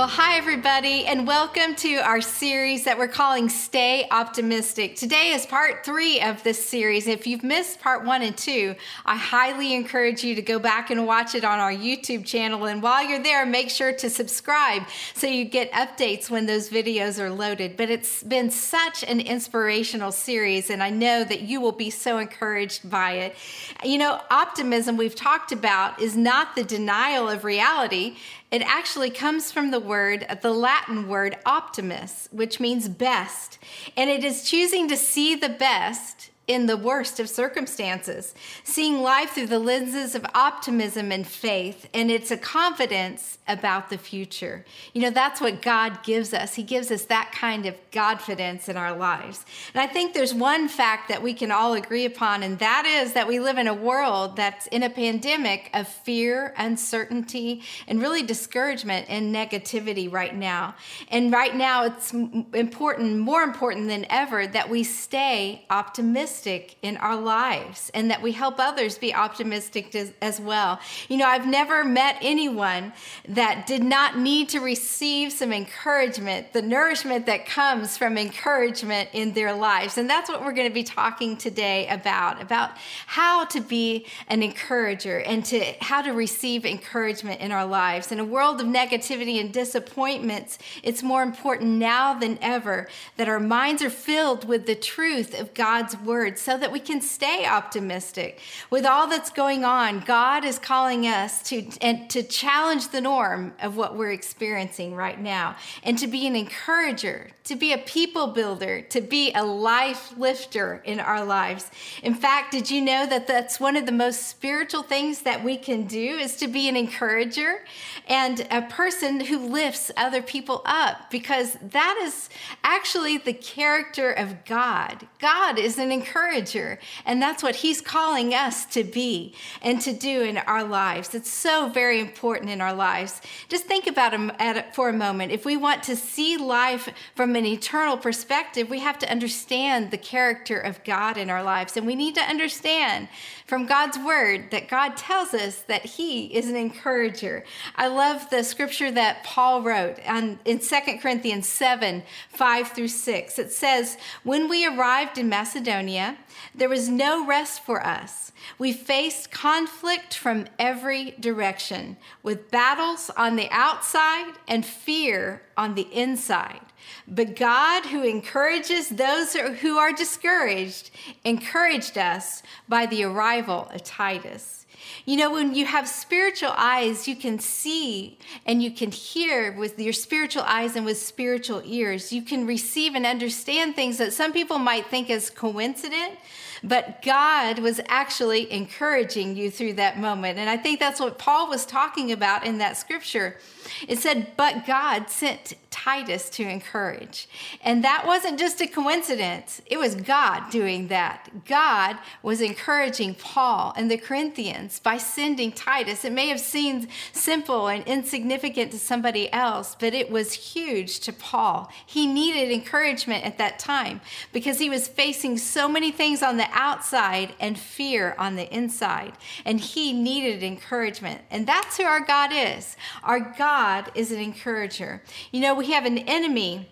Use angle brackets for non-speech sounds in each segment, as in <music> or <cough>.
Well, hi, everybody, and welcome to our series that we're calling Stay Optimistic. Today is part three of this series. If you've missed part one and two, I highly encourage you to go back and watch it on our YouTube channel. And while you're there, make sure to subscribe so you get updates when those videos are loaded. But it's been such an inspirational series, and I know that you will be so encouraged by it. You know, optimism we've talked about is not the denial of reality. It actually comes from the word, the Latin word optimus, which means best. And it is choosing to see the best in the worst of circumstances, seeing life through the lenses of optimism and faith, and it's a confidence about the future. You know, that's what God gives us. He gives us that kind of confidence in our lives. And I think there's one fact that we can all agree upon, and that is that we live in a world that's in a pandemic of fear, uncertainty, and really discouragement and negativity right now. And right now, it's important, more important than ever, that we stay optimistic optimistic in our lives and that we help others be optimistic as, well. You know, I've never met anyone that did not need to receive some encouragement, the nourishment that comes from encouragement in their lives. And that's what we're going to be talking today about about how to be an encourager and to how to receive encouragement in our lives. In a world of negativity and disappointments, it's more important now than ever that our minds are filled with the truth of God's word word so that we can stay optimistic. With all that's going on, God is calling us to, and to challenge the norm of what we're experiencing right now and to be an encourager, to be a people builder, to be a life lifter in our lives. In fact, did you know that that's one of the most spiritual things that we can do is to be an encourager and a person who lifts other people up because that is actually the character of God. God is an encourager encourager. And that's what he's calling us to be and to do in our lives. It's so very important in our lives. Just think about it for a moment. If we want to see life from an eternal perspective, we have to understand the character of God in our lives. And we need to understand from God's word that God tells us that he is an encourager. I love the scripture that Paul wrote on, in 2 Corinthians 7 5 through 6. It says, When we arrived in Macedonia, there was no rest for us. We faced conflict from every direction, with battles on the outside and fear on the inside. But God, who encourages those who are discouraged, encouraged us by the arrival of Titus. You know, when you have spiritual eyes, you can see and you can hear with your spiritual eyes and with spiritual ears. You can receive and understand things that some people might think is coincident, but God was actually encouraging you through that moment. And I think that's what Paul was talking about in that scripture. It said, But God sent Titus to encourage. And that wasn't just a coincidence, it was God doing that. God was encouraging Paul and the Corinthians by sending Titus. It may have seemed simple and insignificant to somebody else, but it was huge to Paul. He needed encouragement at that time because he was facing so many things on the outside and fear on the inside. And he needed encouragement. And that's who our God is. Our God is an encourager. You know, we have an enemy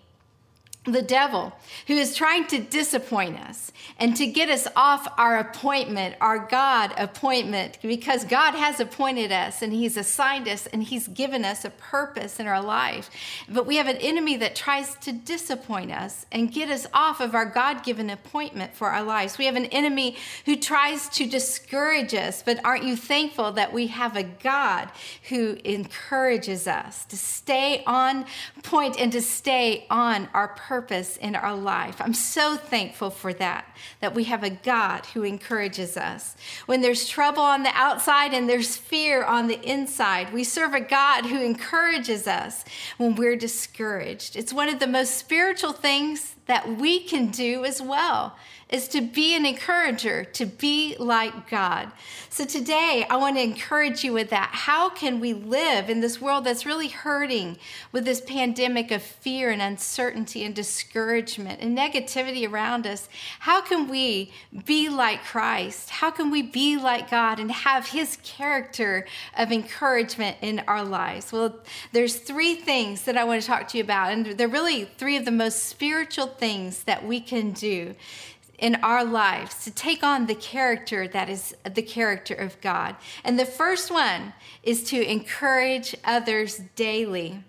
the devil, who is trying to disappoint us and to get us off our appointment, our God appointment, because God has appointed us and He's assigned us and He's given us a purpose in our life. But we have an enemy that tries to disappoint us and get us off of our God given appointment for our lives. We have an enemy who tries to discourage us, but aren't you thankful that we have a God who encourages us to stay on point and to stay on our purpose? Purpose in our life. I'm so thankful for that, that we have a God who encourages us. When there's trouble on the outside and there's fear on the inside, we serve a God who encourages us when we're discouraged. It's one of the most spiritual things that we can do as well is to be an encourager, to be like God. So today, I want to encourage you with that. How can we live in this world that's really hurting with this pandemic of fear and uncertainty and discouragement and negativity around us? How can we be like Christ? How can we be like God and have his character of encouragement in our lives? Well, there's three things that I want to talk to you about, and they're really three of the most spiritual things that we can do in our lives to take on the character that is the character of God. And the first one is to encourage others daily.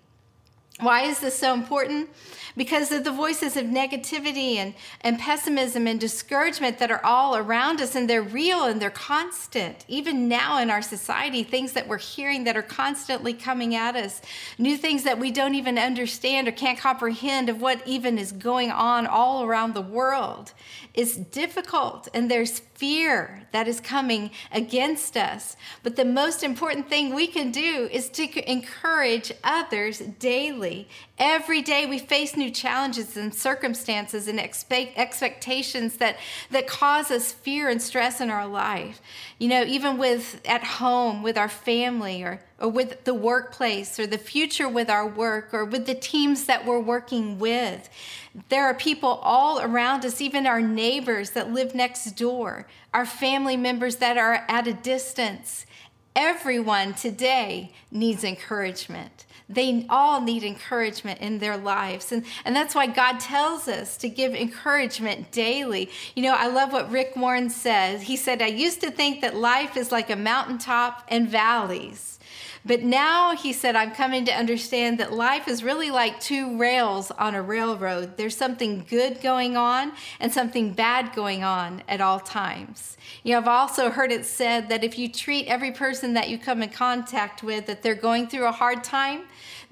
Why is this so important? Because of the voices of negativity and, and pessimism and discouragement that are all around us, and they're real and they're constant. Even now in our society, things that we're hearing that are constantly coming at us, new things that we don't even understand or can't comprehend of what even is going on all around the world is difficult, and there's fear that is coming against us. But the most important thing we can do is to encourage others daily. Every day we face new challenges and circumstances and expect, expectations that, that cause us fear and stress in our life. You know, even with at home, with our family, or or with the workplace or the future with our work or with the teams that we're working with. There are people all around us, even our neighbors that live next door, our family members that are at a distance. Everyone today needs encouragement. They all need encouragement in their lives. And, and that's why God tells us to give encouragement daily. You know, I love what Rick Warren says. He said, I used to think that life is like a mountaintop and valleys. But now he said, I'm coming to understand that life is really like two rails on a railroad. There's something good going on and something bad going on at all times. You know, I've also heard it said that if you treat every person that you come in contact with that they're going through a hard time,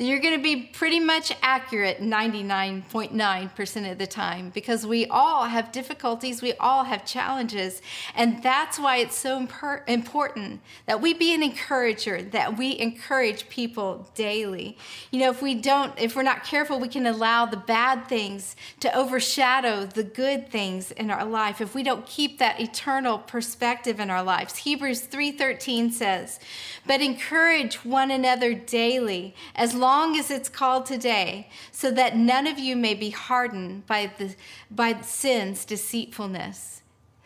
you're going to be pretty much accurate 99.9% of the time because we all have difficulties, we all have challenges. And that's why it's so important that we be an encourager, that we encourage people daily. You know, if we don't, if we're not careful, we can allow the bad things to overshadow the good things in our life if we don't keep that eternal perspective in our lives. Hebrews 3:13 says, "But encourage one another daily as long long as it's called today, so that none of you may be hardened by the by sin's deceitfulness.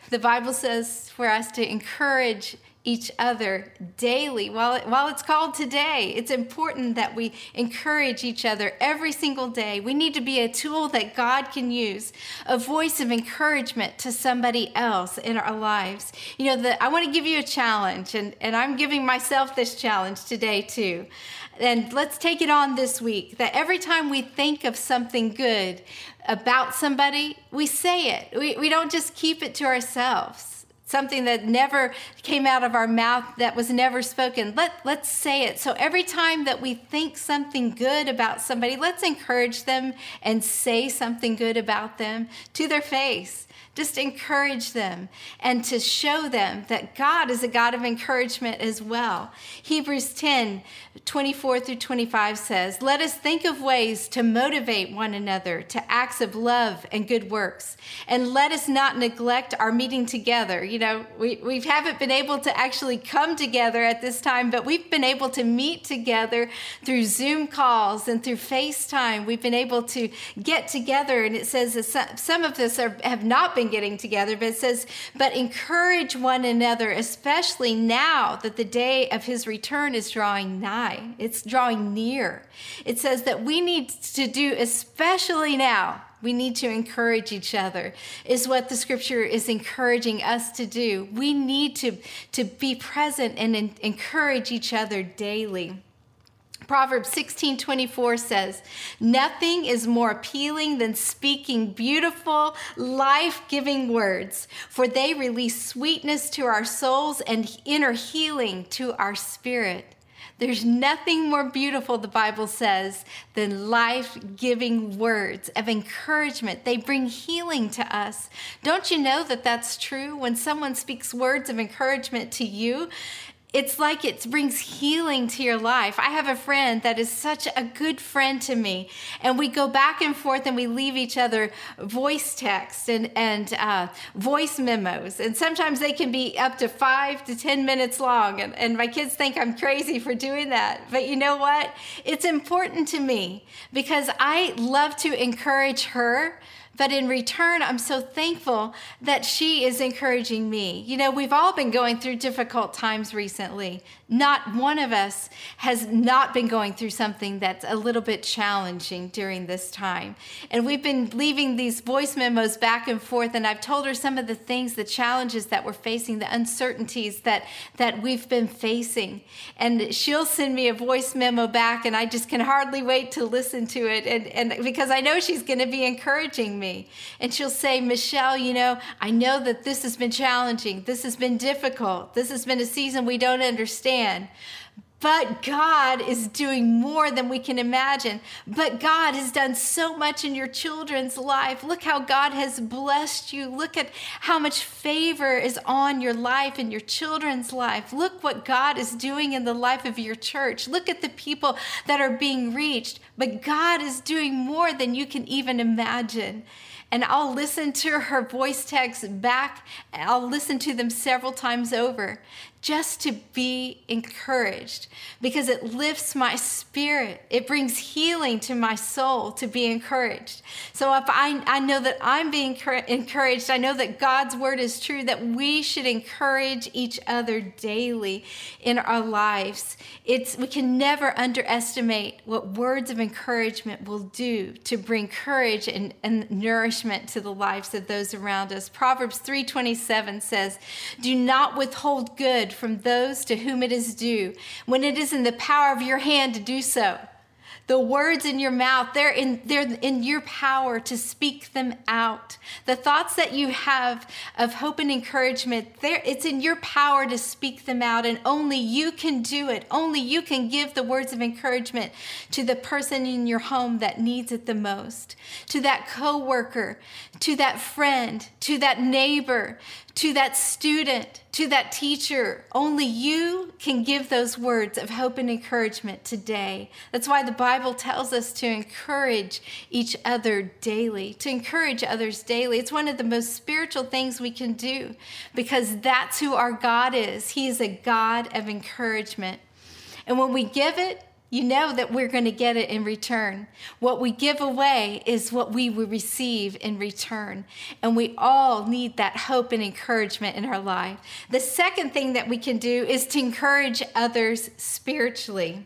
The Bible says for us to encourage each other daily. While, it, while it's called today, it's important that we encourage each other every single day. We need to be a tool that God can use, a voice of encouragement to somebody else in our lives. You know, the, I want to give you a challenge, and, and I'm giving myself this challenge today too. And let's take it on this week that every time we think of something good about somebody, we say it. We, we don't just keep it to ourselves. Something that never came out of our mouth that was never spoken. Let let's say it. So every time that we think something good about somebody let's encourage them and say something good about them to their face just encourage them and to show them that God is a God of encouragement as well. Hebrews 10 24 through 25 says, Let us think of ways to motivate one another to acts of love and good works. And let us not neglect our meeting together. You know, we, we haven't been able to actually come together at this time, but we've been able to meet together through Zoom calls and through FaceTime. We've been able to get together. And it says some of us are, have not been been getting together, but it says, but encourage one another, especially now that the day of his return is drawing nigh. It's drawing near. It says that we need to do, especially now, we need to encourage each other, is what the scripture is encouraging us to do. We need to, to be present and encourage each other daily. Proverbs 16 24 says, Nothing is more appealing than speaking beautiful, life giving words, for they release sweetness to our souls and inner healing to our spirit. There's nothing more beautiful, the Bible says, than life giving words of encouragement. They bring healing to us. Don't you know that that's true? When someone speaks words of encouragement to you, it's like it brings healing to your life. I have a friend that is such a good friend to me, and we go back and forth and we leave each other voice texts and, and uh, voice memos. And sometimes they can be up to five to 10 minutes long. And, and my kids think I'm crazy for doing that. But you know what? It's important to me because I love to encourage her but in return, I'm so thankful that she is encouraging me. You know, we've all been going through difficult times recently. Not one of us has not been going through something that's a little bit challenging during this time. And we've been leaving these voice memos back and forth, and I've told her some of the things, the challenges that we're facing, the uncertainties that, that we've been facing. And she'll send me a voice memo back, and I just can hardly wait to listen to it. And, and because I know she's going to be encouraging me me. And she'll say, Michelle, you know, I know that this has been challenging. This has been difficult. This has been a season we don't understand. But God is doing more than we can imagine. But God has done so much in your children's life. Look how God has blessed you. Look at how much favor is on your life and your children's life. Look what God is doing in the life of your church. Look at the people that are being reached. But God is doing more than you can even imagine and I'll listen to her voice texts back. I'll listen to them several times over just to be encouraged because it lifts my spirit. It brings healing to my soul to be encouraged. So if I, I know that I'm being encouraged, I know that God's word is true, that we should encourage each other daily in our lives. It's, we can never underestimate what words of encouragement will do to bring courage and, and nourishment to the lives of those around us. Proverbs 327 says, do not withhold good from those to whom it is due when it is in the power of your hand to do so. The words in your mouth, they're in, they're in your power to speak them out. The thoughts that you have of hope and encouragement, it's in your power to speak them out, and only you can do it. Only you can give the words of encouragement to the person in your home that needs it the most, to that coworker, to that friend, to that neighbor, to that student, to that teacher. Only you can give those words of hope and encouragement today. That's why the Bible tells us to encourage each other daily, to encourage others daily. It's one of the most spiritual things we can do because that's who our God is. He is a God of encouragement. And when we give it, you know that we're going to get it in return. What we give away is what we will receive in return. And we all need that hope and encouragement in our life. The second thing that we can do is to encourage others spiritually.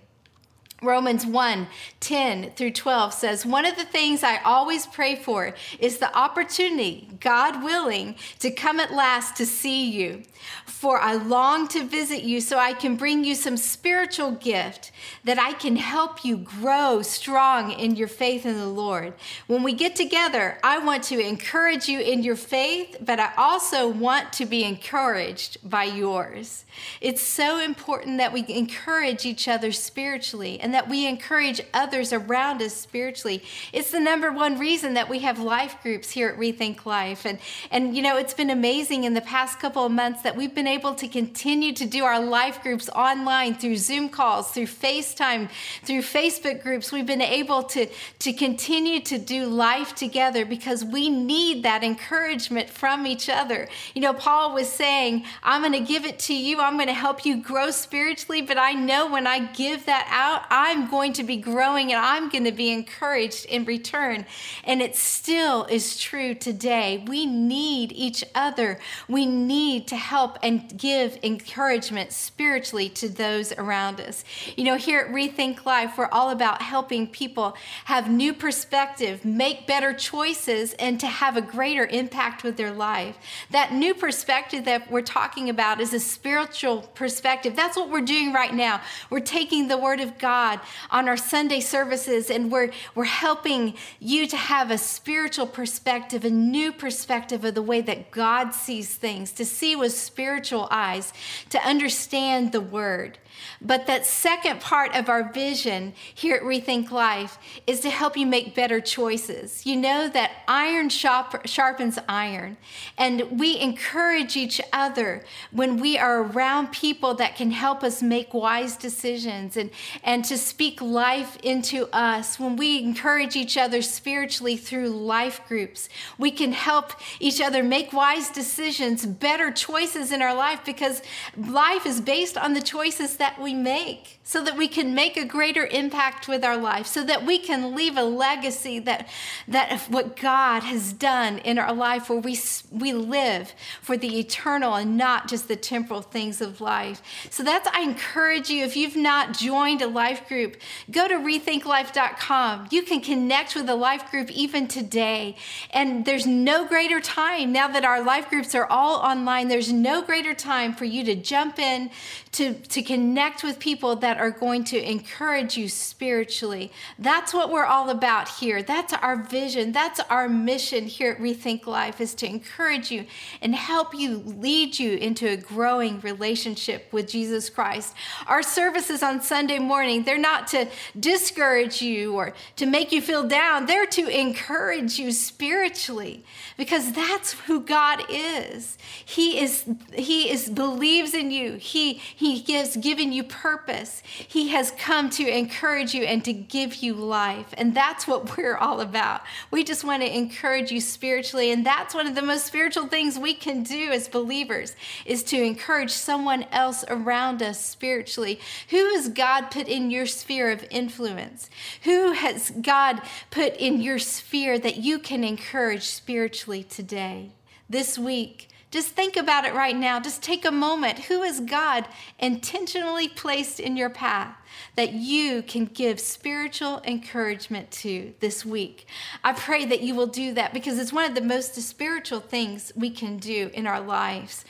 Romans 1 10 through 12 says, One of the things I always pray for is the opportunity, God willing, to come at last to see you. For I long to visit you so I can bring you some spiritual gift that I can help you grow strong in your faith in the Lord. When we get together, I want to encourage you in your faith, but I also want to be encouraged by yours. It's so important that we encourage each other spiritually and that we encourage others around us spiritually. It's the number one reason that we have life groups here at Rethink Life. And, and you know, it's been amazing in the past couple of months that we've been able to continue to do our life groups online through Zoom calls, through FaceTime, through Facebook groups. We've been able to, to continue to do life together because we need that encouragement from each other. You know, Paul was saying, I'm going to give it to you, I'm going to help you grow spiritually, but I know when I give that out, I'm going to be growing and I'm going to be encouraged in return. And it still is true today. We need each other. We need to help and give encouragement spiritually to those around us. You know, here at Rethink Life, we're all about helping people have new perspective, make better choices, and to have a greater impact with their life. That new perspective that we're talking about is a spiritual perspective. That's what we're doing right now. We're taking the Word of God God on our Sunday services, and we're, we're helping you to have a spiritual perspective, a new perspective of the way that God sees things, to see with spiritual eyes, to understand the Word. But that second part of our vision here at Rethink Life is to help you make better choices. You know that iron sharpens iron, and we encourage each other when we are around people that can help us make wise decisions and, and to speak life into us. When we encourage each other spiritually through life groups, we can help each other make wise decisions, better choices in our life because life is based on the choices that we make so that we can make a greater impact with our life so that we can leave a legacy that that of what God has done in our life where we we live for the eternal and not just the temporal things of life so that's I encourage you if you've not joined a group. Go to rethinklife.com you can connect with a life group even today. And there's no greater time now that our life groups are all online. There's no greater time for you to jump in to to connect with people that are going to encourage you spiritually. That's what we're all about here. That's our vision. That's our mission here at Rethink Life is to encourage you and help you lead you into a growing relationship with Jesus Christ. Our services on Sunday morning, they're not to discourage you or to make you feel down. They're to encourage you spiritually because that's who God is. He is he is believes in you. He he gives has given you purpose. He has come to encourage you and to give you life. And that's what <laughs> we're all about. We just want to encourage you spiritually. And that's one of the most spiritual things we can do as believers is to encourage someone else around us spiritually. Who has God put in your sphere of influence? Who has God put in your sphere that you can encourage spiritually today? This week, just think about it right now. Just take a moment. Who is God intentionally placed in your path that you can give spiritual encouragement to this week? I pray that you will do that because it's one of the most spiritual things we can do in our lives.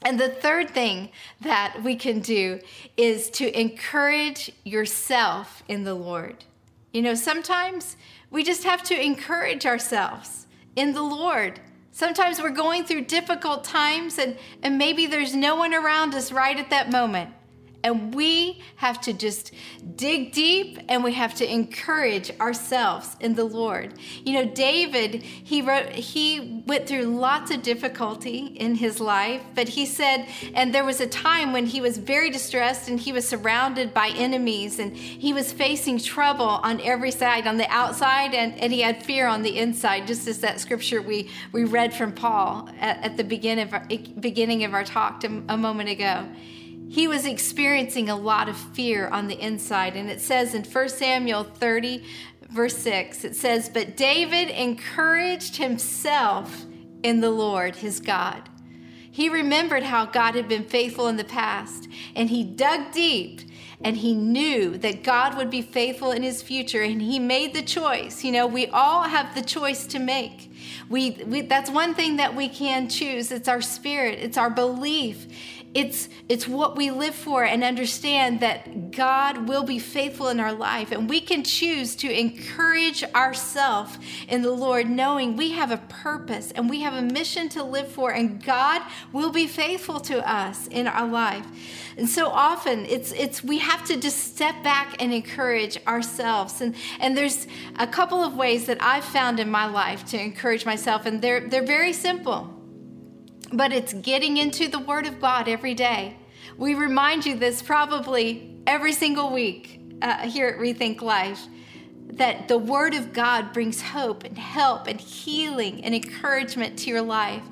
And the third thing that we can do is to encourage yourself in the Lord. You know, sometimes we just have to encourage ourselves in the Lord. Sometimes we're going through difficult times and, and maybe there's no one around us right at that moment. And we have to just dig deep and we have to encourage ourselves in the Lord. You know, David, he wrote he went through lots of difficulty in his life, but he said and there was a time when he was very distressed and he was surrounded by enemies and he was facing trouble on every side, on the outside and, and he had fear on the inside, just as that scripture we we read from Paul at, at the beginning of our, beginning of our talk a moment ago he was experiencing a lot of fear on the inside. And it says in 1 Samuel 30, verse 6, it says, But David encouraged himself in the Lord his God. He remembered how God had been faithful in the past, and he dug deep and he knew that God would be faithful in his future and he made the choice. You know, we all have the choice to make. We, we that's one thing that we can choose. It's our spirit, it's our belief it's it's what we live for and understand that God will be faithful in our life and we can choose to encourage ourselves in the Lord knowing we have a purpose and we have a mission to live for and God will be faithful to us in our life. And so often it's it's we have to just step back and encourage ourselves. And and there's a couple of ways that I've found in my life to encourage myself and they're they're very simple but it's getting into the Word of God every day. We remind you this probably every single week uh, here at Rethink Life that the Word of God brings hope and help and healing and encouragement to your life.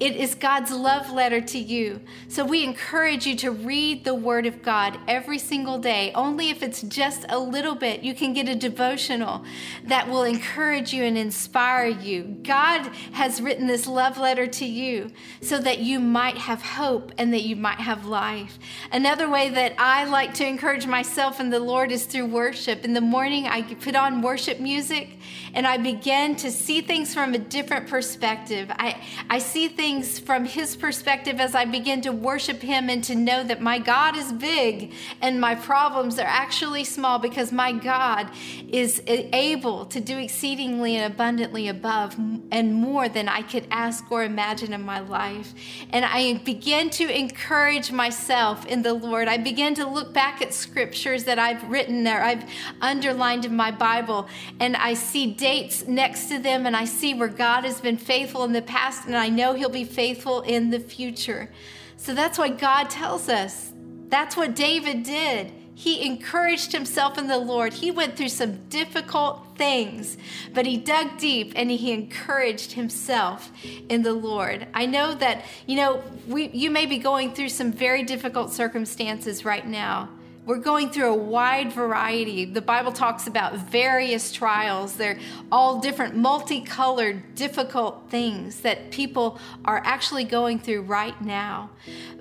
It is God's love letter to you. So we encourage you to read the Word of God every single day. Only if it's just a little bit, you can get a devotional that will encourage you and inspire you. God has written this love letter to you so that you might have hope and that you might have life. Another way that I like to encourage myself and the Lord is through worship. In the morning, I put on worship music and I begin to see things from a different perspective. I, I see things things from His perspective as I begin to worship Him and to know that my God is big and my problems are actually small because my God is able to do exceedingly and abundantly above and more than I could ask or imagine in my life. And I begin to encourage myself in the Lord. I begin to look back at scriptures that I've written there, I've underlined in my Bible, and I see dates next to them and I see where God has been faithful in the past and I know He'll be faithful in the future. So that's why God tells us. That's what David did. He encouraged himself in the Lord. He went through some difficult things, but he dug deep and he encouraged himself in the Lord. I know that, you know, we, you may be going through some very difficult circumstances right now. We're going through a wide variety. The Bible talks about various trials. They're all different, multicolored, difficult things that people are actually going through right now.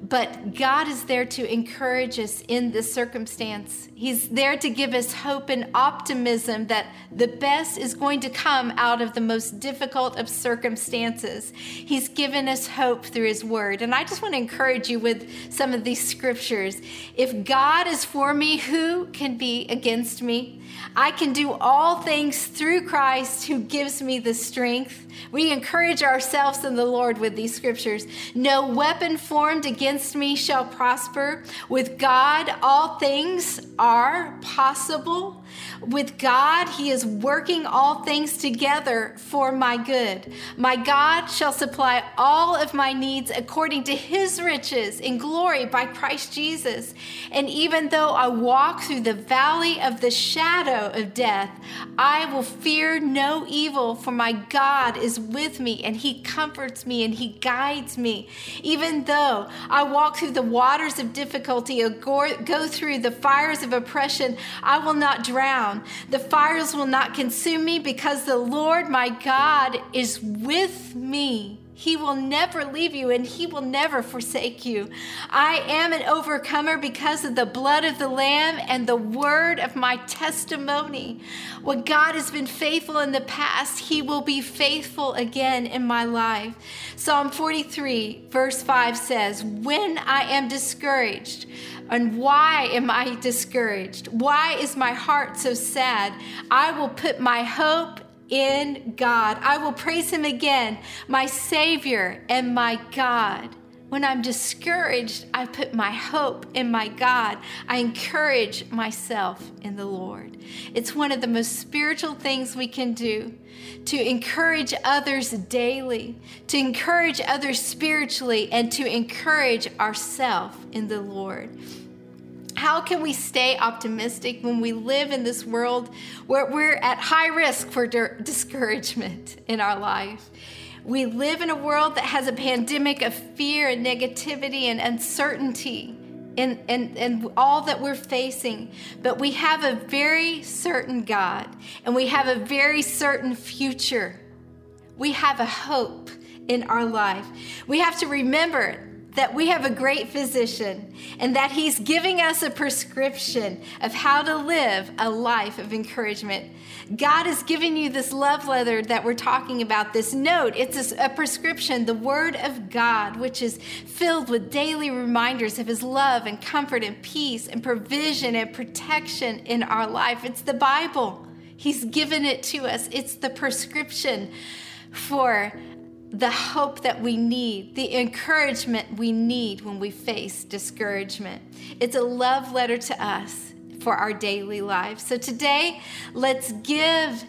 But God is there to encourage us in this circumstance. He's there to give us hope and optimism that the best is going to come out of the most difficult of circumstances. He's given us hope through His Word. And I just want to encourage you with some of these scriptures. If God is for me, who can be against me? I can do all things through Christ who gives me the strength. We encourage ourselves in the Lord with these scriptures. No weapon formed against me shall prosper. With God, all things are possible. With God, He is working all things together for my good. My God shall supply all of my needs according to His riches in glory by Christ Jesus. And even though I walk through the valley of the shadow of death, I will fear no evil, for my God is with me and He comforts me and He guides me. Even though I walk through the waters of difficulty or go through the fires of oppression, I will not. The fires will not consume me because the Lord my God is with me. He will never leave you and he will never forsake you. I am an overcomer because of the blood of the Lamb and the word of my testimony. What God has been faithful in the past, he will be faithful again in my life. Psalm 43, verse 5 says, When I am discouraged, and why am I discouraged? Why is my heart so sad? I will put my hope in God. I will praise Him again, my Savior and my God. When I'm discouraged, I put my hope in my God. I encourage myself in the Lord. It's one of the most spiritual things we can do to encourage others daily, to encourage others spiritually, and to encourage ourselves in the Lord. How can we stay optimistic when we live in this world where we're at high risk for discouragement in our life? We live in a world that has a pandemic of fear and negativity and uncertainty and, and, and all that we're facing. But we have a very certain God and we have a very certain future. We have a hope in our life. We have to remember that we have a great physician and that he's giving us a prescription of how to live a life of encouragement. God is giving you this love letter that we're talking about, this note. It's a, prescription, the Word of God, which is filled with daily reminders of His love and comfort and peace and provision and protection in our life. It's the Bible. He's given it to us, it's the prescription for the hope that we need, the encouragement we need when we face discouragement. It's a love letter to us for our daily lives. So today, let's give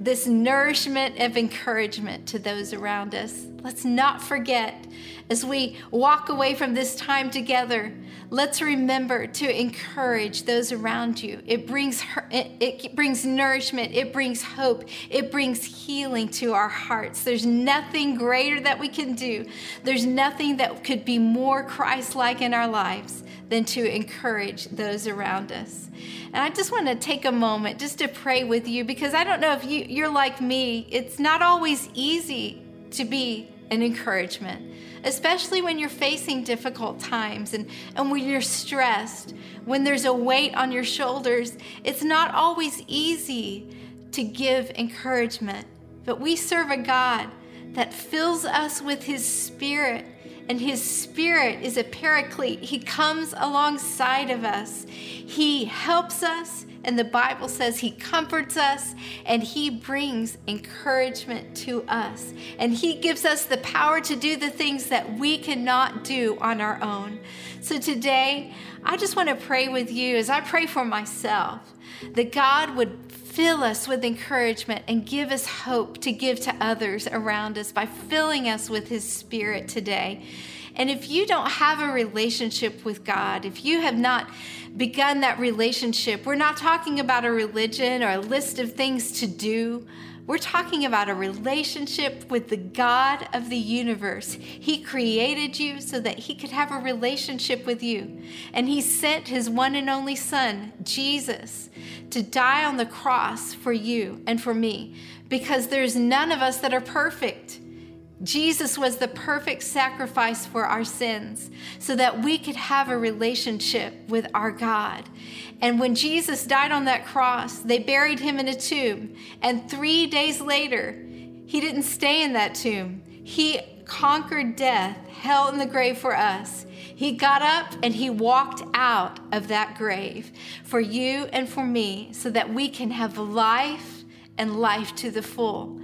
this nourishment of encouragement to those around us. Let's not forget as we walk away from this time together, let's remember to encourage those around you. It brings it, brings nourishment, it brings hope, it brings healing to our hearts. There's nothing greater that we can do. There's nothing that could be more Christ-like in our lives than to encourage those around us. And I just want to take a moment just to pray with you because I don't know if you, you're like me. It's not always easy to be an encouragement especially when you're facing difficult times and, and when you're stressed, when there's a weight on your shoulders. It's not always easy to give encouragement, but we serve a God that fills us with His Spirit. And His Spirit is a paraclete. He comes alongside of us, He helps us. And the Bible says He comforts us and He brings encouragement to us. And He gives us the power to do the things that we cannot do on our own. So today, I just want to pray with you as I pray for myself that God would fill us with encouragement and give us hope to give to others around us by filling us with His Spirit today. And if you don't have a relationship with God, if you have not begun that relationship, we're not talking about a religion or a list of things to do. We're talking about a relationship with the God of the universe. He created you so that He could have a relationship with you. And He sent His one and only Son, Jesus, to die on the cross for you and for me because there's none of us that are perfect. Jesus was the perfect sacrifice for our sins so that we could have a relationship with our God. And when Jesus died on that cross, they buried him in a tomb. And three days later, he didn't stay in that tomb. He conquered death, hell, and the grave for us. He got up and he walked out of that grave for you and for me so that we can have life and life to the full.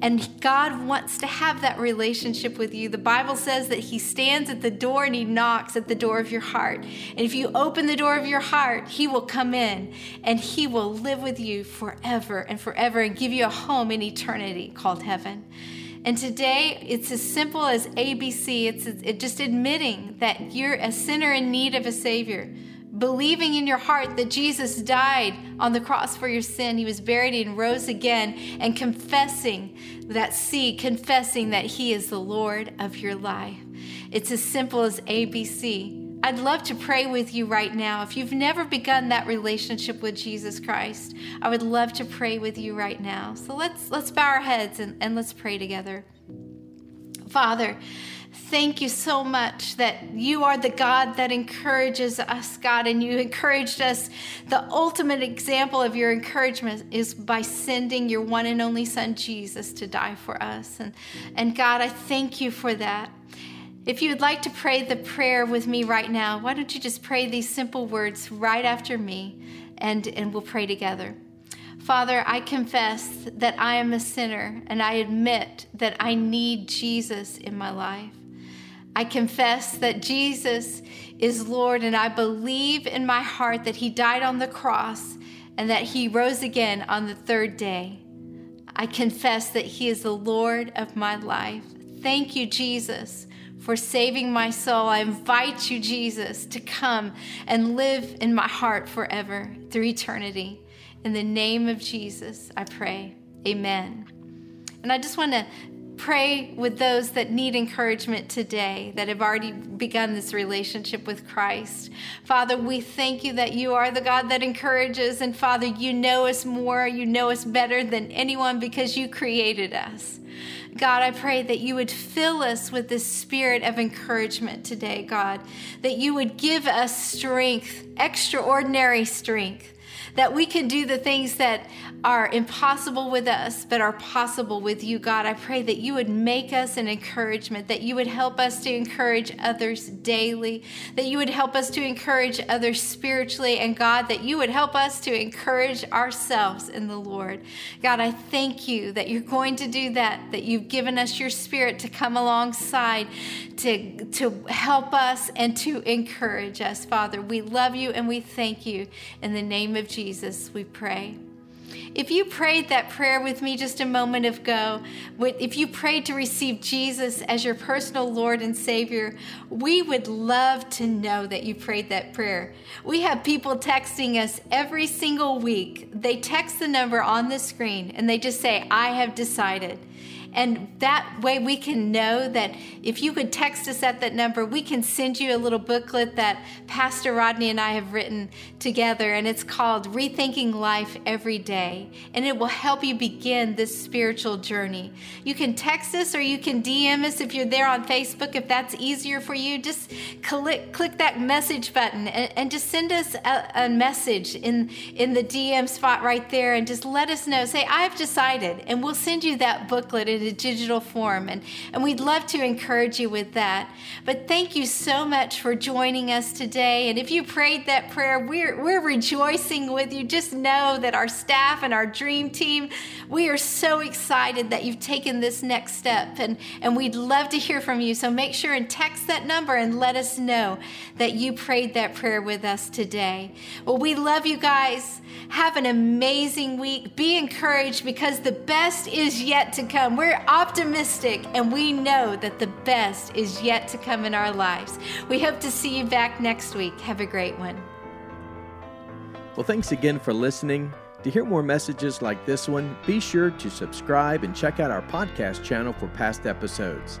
And God wants to have that relationship with you. The Bible says that He stands at the door and He knocks at the door of your heart. And if you open the door of your heart, He will come in and He will live with you forever and forever and give you a home in eternity called heaven. And today, it's as simple as ABC. It's just admitting that you're a sinner in need of a Savior believing in your heart that Jesus died on the cross for your sin, he was buried and rose again, and confessing that see, confessing that he is the Lord of your life. It's as simple as ABC. I'd love to pray with you right now. If you've never begun that relationship with Jesus Christ, I would love to pray with you right now. So let's let's bow our heads and, and let's pray together. Father, Thank you so much that you are the God that encourages us, God, and you encouraged us. The ultimate example of your encouragement is by sending your one and only Son, Jesus, to die for us. And, and God, I thank you for that. If you would like to pray the prayer with me right now, why don't you just pray these simple words right after me and, and we'll pray together. Father, I confess that I am a sinner and I admit that I need Jesus in my life. I confess that Jesus is Lord, and I believe in my heart that He died on the cross and that He rose again on the third day. I confess that He is the Lord of my life. Thank you, Jesus, for saving my soul. I invite you, Jesus, to come and live in my heart forever through eternity. In the name of Jesus, I pray. Amen. And I just want to pray with those that need encouragement today, that have already begun this relationship with Christ. Father, we thank you that you are the God that encourages. And Father, you know us more, you know us better than anyone because you created us. God, I pray that you would fill us with this spirit of encouragement today, God, that you would give us strength, extraordinary strength that we can do the things that are impossible with us, but are possible with you, God. I pray that you would make us an encouragement, that you would help us to encourage others daily, that you would help us to encourage others spiritually, and God, that you would help us to encourage ourselves in the Lord. God, I thank you that you're going to do that, that you've given us your spirit to come alongside to, to help us and to encourage us, Father. We love you and we thank you. In the name of Jesus. Jesus, we pray. If you prayed that prayer with me just a moment ago, if you prayed to receive Jesus as your personal Lord and Savior, we would love to know that you prayed that prayer. We have people texting us every single week. They text the number on the screen and they just say, I have decided. And that way we can know that if you could text us at that number, we can send you a little booklet that Pastor Rodney and I have written together. And it's called Rethinking Life Every Day. And it will help you begin this spiritual journey. You can text us or you can DM us if you're there on Facebook. If that's easier for you, just click, click that message button and, and just send us a, a message in, in the DM spot right there and just let us know. Say, I've decided. And we'll send you that booklet in a digital form. And, and we'd love to encourage you with that. But thank you so much for joining us today. And if you prayed that prayer, we're, we're rejoicing with you. Just know that our staff and our dream team, we are so excited that you've taken this next step. And, and we'd love to hear from you. So make sure and text that number and let us know that you prayed that prayer with us today. Well, we love you guys. Have an amazing week. Be encouraged because the best is yet to come. We're optimistic and we know that the best is yet to come in our lives. We hope to see you back next week. Have a great one. Well, thanks again for listening. To hear more messages like this one, be sure to subscribe and check out our podcast channel for past episodes.